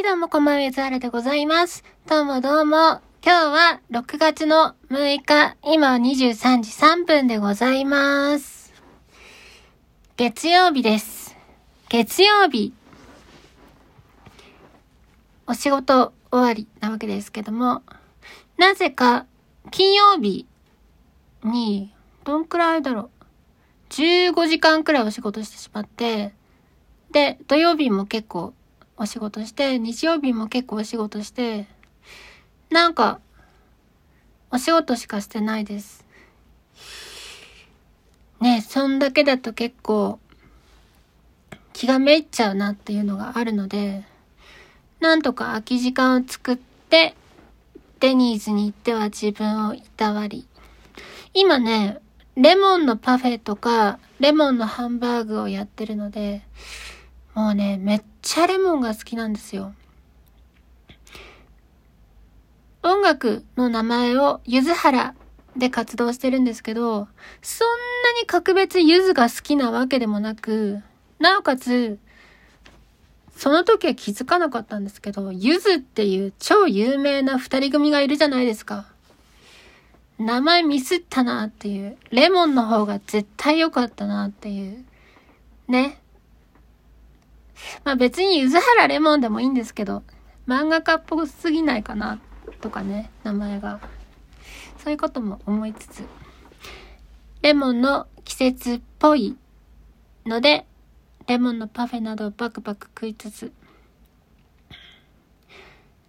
はい、どうもこんばんは、ゆずはらでございます。どうもどうも。今日は6月の6日、今は23時3分でございます。月曜日です。月曜日。お仕事終わりなわけですけども、なぜか金曜日に、どんくらいだろう。15時間くらいお仕事してしまって、で、土曜日も結構お仕事して、日曜日も結構お仕事して、なんか、お仕事しかしてないです。ねそんだけだと結構、気がめいっちゃうなっていうのがあるので、なんとか空き時間を作って、デニーズに行っては自分をいたわり。今ね、レモンのパフェとか、レモンのハンバーグをやってるので、もうね、めっちゃレモンが好きなんですよ。音楽の名前をゆずはらで活動してるんですけど、そんなに格別ゆずが好きなわけでもなく、なおかつ、その時は気づかなかったんですけど、ゆずっていう超有名な二人組がいるじゃないですか。名前ミスったなっていう。レモンの方が絶対良かったなっていう。ね。まあ別にゆずはらレモンでもいいんですけど、漫画家っぽすぎないかなとかね、名前が。そういうことも思いつつ。レモンの季節っぽいので、レモンのパフェなどをバクバク食いつつ。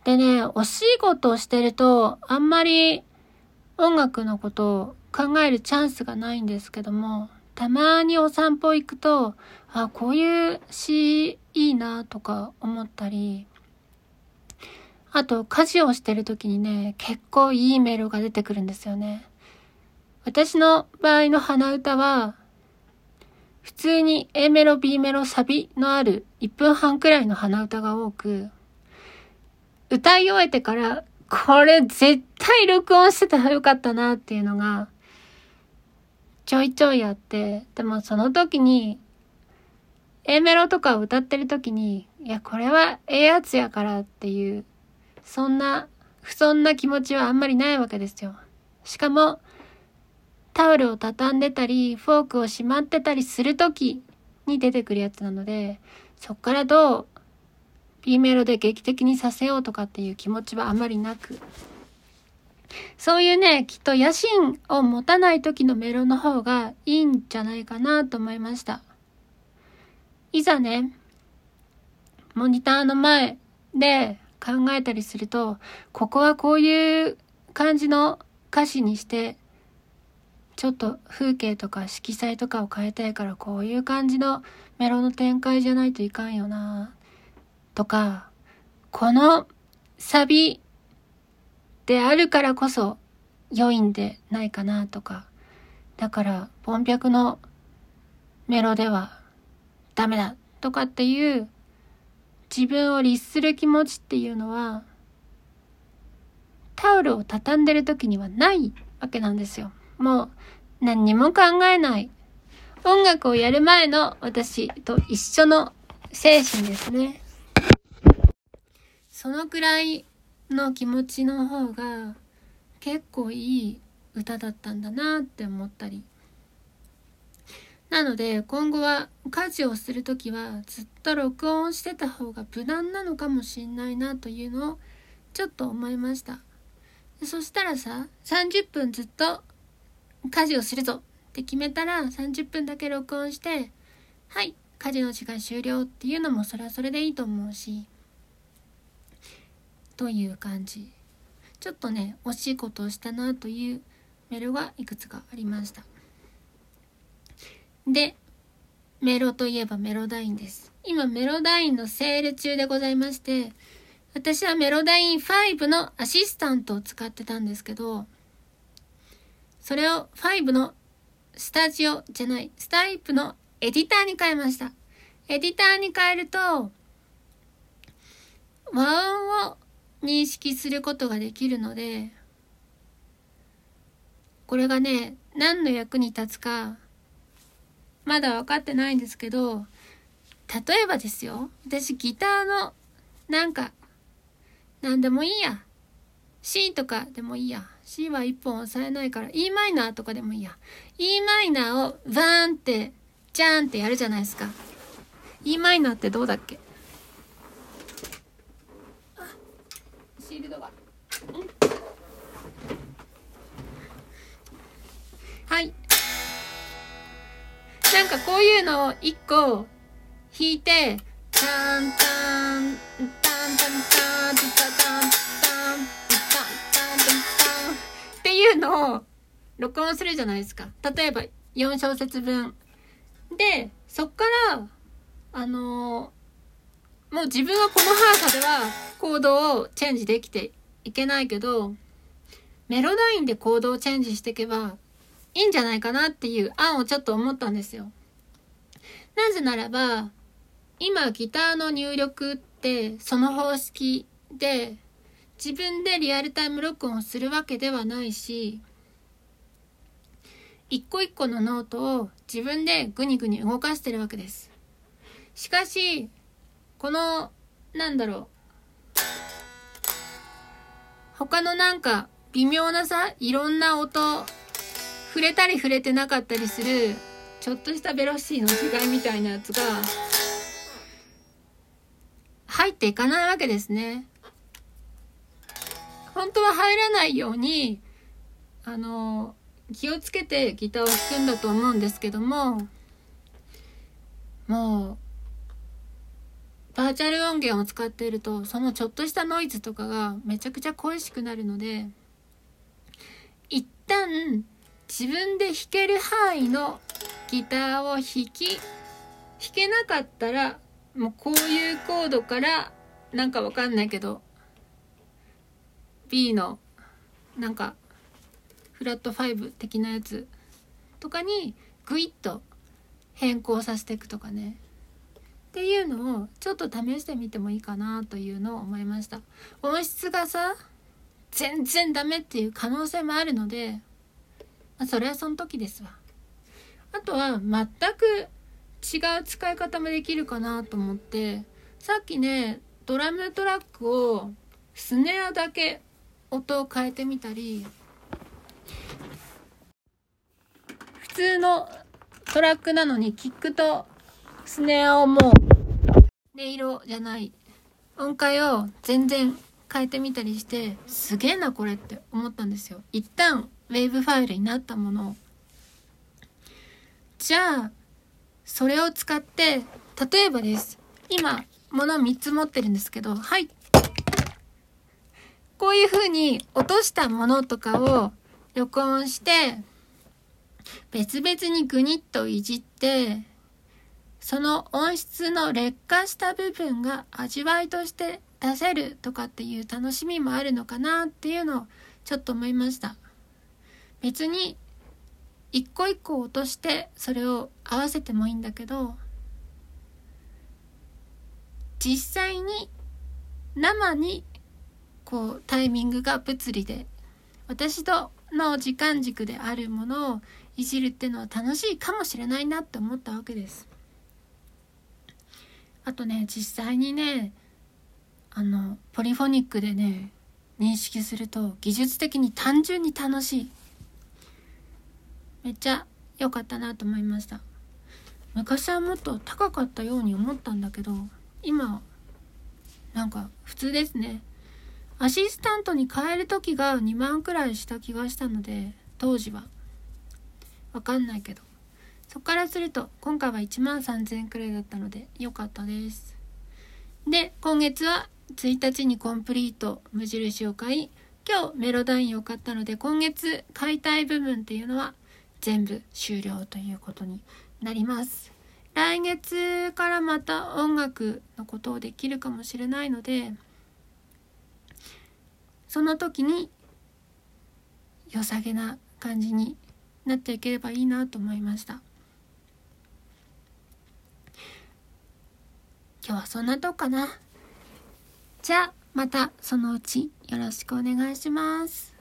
でね、お仕事をしてると、あんまり音楽のことを考えるチャンスがないんですけども、たまにお散歩行くと、あ、こういう詩いいなとか思ったり、あと家事をしてる時にね、結構いいメロが出てくるんですよね。私の場合の鼻歌は、普通に A メロ、B メロ、サビのある1分半くらいの鼻歌が多く、歌い終えてから、これ絶対録音してたらよかったなっていうのが、ちょいちょいあって、でもその時に、A メロとかを歌ってる時に、いや、これはええやつやからっていう、そんな、不遜な気持ちはあんまりないわけですよ。しかも、タオルを畳んでたり、フォークをしまってたりする時に出てくるやつなので、そっからどう B メロで劇的にさせようとかっていう気持ちはあまりなく、そういうね、きっと野心を持たない時のメロの方がいいんじゃないかなと思いました。いざね、モニターの前で考えたりすると、ここはこういう感じの歌詞にして、ちょっと風景とか色彩とかを変えたいからこういう感じのメロの展開じゃないといかんよなとか、このサビであるからこそ良いんでないかなとか、だから、ボンピャクのメロではダメだとかっていう自分を律する気持ちっていうのは、タオルを畳んでる時にはないわけなんですよ。もう何にも考えない。音楽をやる前の私と一緒の精神ですね。そのくらいの気持ちの方が結構いい歌だったんだなって思ったり。なので今後は家事をするときはずっと録音してた方が無難なのかもしんないなというのをちょっと思いました。そしたらさ、30分ずっと家事をするぞって決めたら30分だけ録音して、はい、家事の時間終了っていうのもそれはそれでいいと思うし、という感じ。ちょっとね、惜しいことをしたなというメロがいくつかありました。で、メロといえばメロダインです。今メロダインのセール中でございまして、私はメロダイン5のアシスタントを使ってたんですけど、それを5のスタジオじゃない、スタイプのエディターに変えました。エディターに変えると、和音を認識することができるので、これがね、何の役に立つか、まだ分かってないんですけど、例えばですよ、私ギターのなんかなんでもいいや。C とかでもいいや。C は1本押さえないから E マイナーとかでもいいや。E マイナーをバーンって、ジャーンってやるじゃないですか。E マイナーってどうだっけ？シールドが。はい。なんかこういうのを1個弾いて、タンタン、タンタンタン、タンタンタン、タンタンタンっていうのを録音するじゃないですか。例えば4小節分。で、そっから、あのー、もう自分はこの速さではコードをチェンジできていけないけど、メロダインでコードをチェンジしていけばいいんじゃないかなっていう案をちょっと思ったんですよ。なぜならば、今ギターの入力ってその方式で自分でリアルタイム録音をするわけではないし一個一個のノートを自分でグニグニ動かしてるわけです。しかし、この、なんだろう。他のなんか微妙なさ、いろんな音、触れたり触れてなかったりする、ちょっとしたベロシーの違いみたいなやつが、入っていかないわけですね。本当は入らないように、あの、気をつけてギターを弾くんだと思うんですけども、もう、バーチャル音源を使っていると、そのちょっとしたノイズとかがめちゃくちゃ恋しくなるので、一旦自分で弾ける範囲のギターを弾き、弾けなかったらもうこういうコードからなんかわかんないけど B のなんかフラット5的なやつとかにグイッと変更させていくとかね。っていうのをちょっと試してみてもいいかなというのを思いました。音質がさ全然ダメっていう可能性もあるので、まあ、それはその時ですわ。あとは全く違う使い方もできるかなと思ってさっきねドラムトラックをスネアだけ音を変えてみたり普通のトラックなのにキックとスネアをもう音色じゃない音階を全然変えてみたりしてすげえなこれって思ったんですよ一旦ウェーブファイルになったものをじゃあそれを使って、例えばです。今、物3つ持ってるんですけど、はい。こういう風に落としたものとかを録音して、別々にグニッといじって、その音質の劣化した部分が味わいとして出せるとかっていう楽しみもあるのかなっていうのをちょっと思いました。別に一個一個落としてそれを合わせてもいいんだけど実際に生にこうタイミングが物理で私との時間軸であるものをいじるっていうのは楽しいかもしれないなって思ったわけです。あとね実際にねあのポリフォニックでね認識すると技術的に単純に楽しい。めっちゃ良かったなと思いました。昔はもっと高かったように思ったんだけど今なんか普通ですね。アシスタントに変える時が2万くらいした気がしたので当時は。わかんないけど。そっからすると今回は1万3000円くらいだったので良かったですで今月は1日にコンプリート無印を買い今日メロダインを買ったので今月買いたい部分っていうのは全部終了ということになります。来月からまた音楽のことをできるかもしれないのでその時に良さげな感じになっていければいいなと思いました今日はそんなとこかな。じゃあまたそのうちよろしくお願いします。